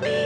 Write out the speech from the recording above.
Be.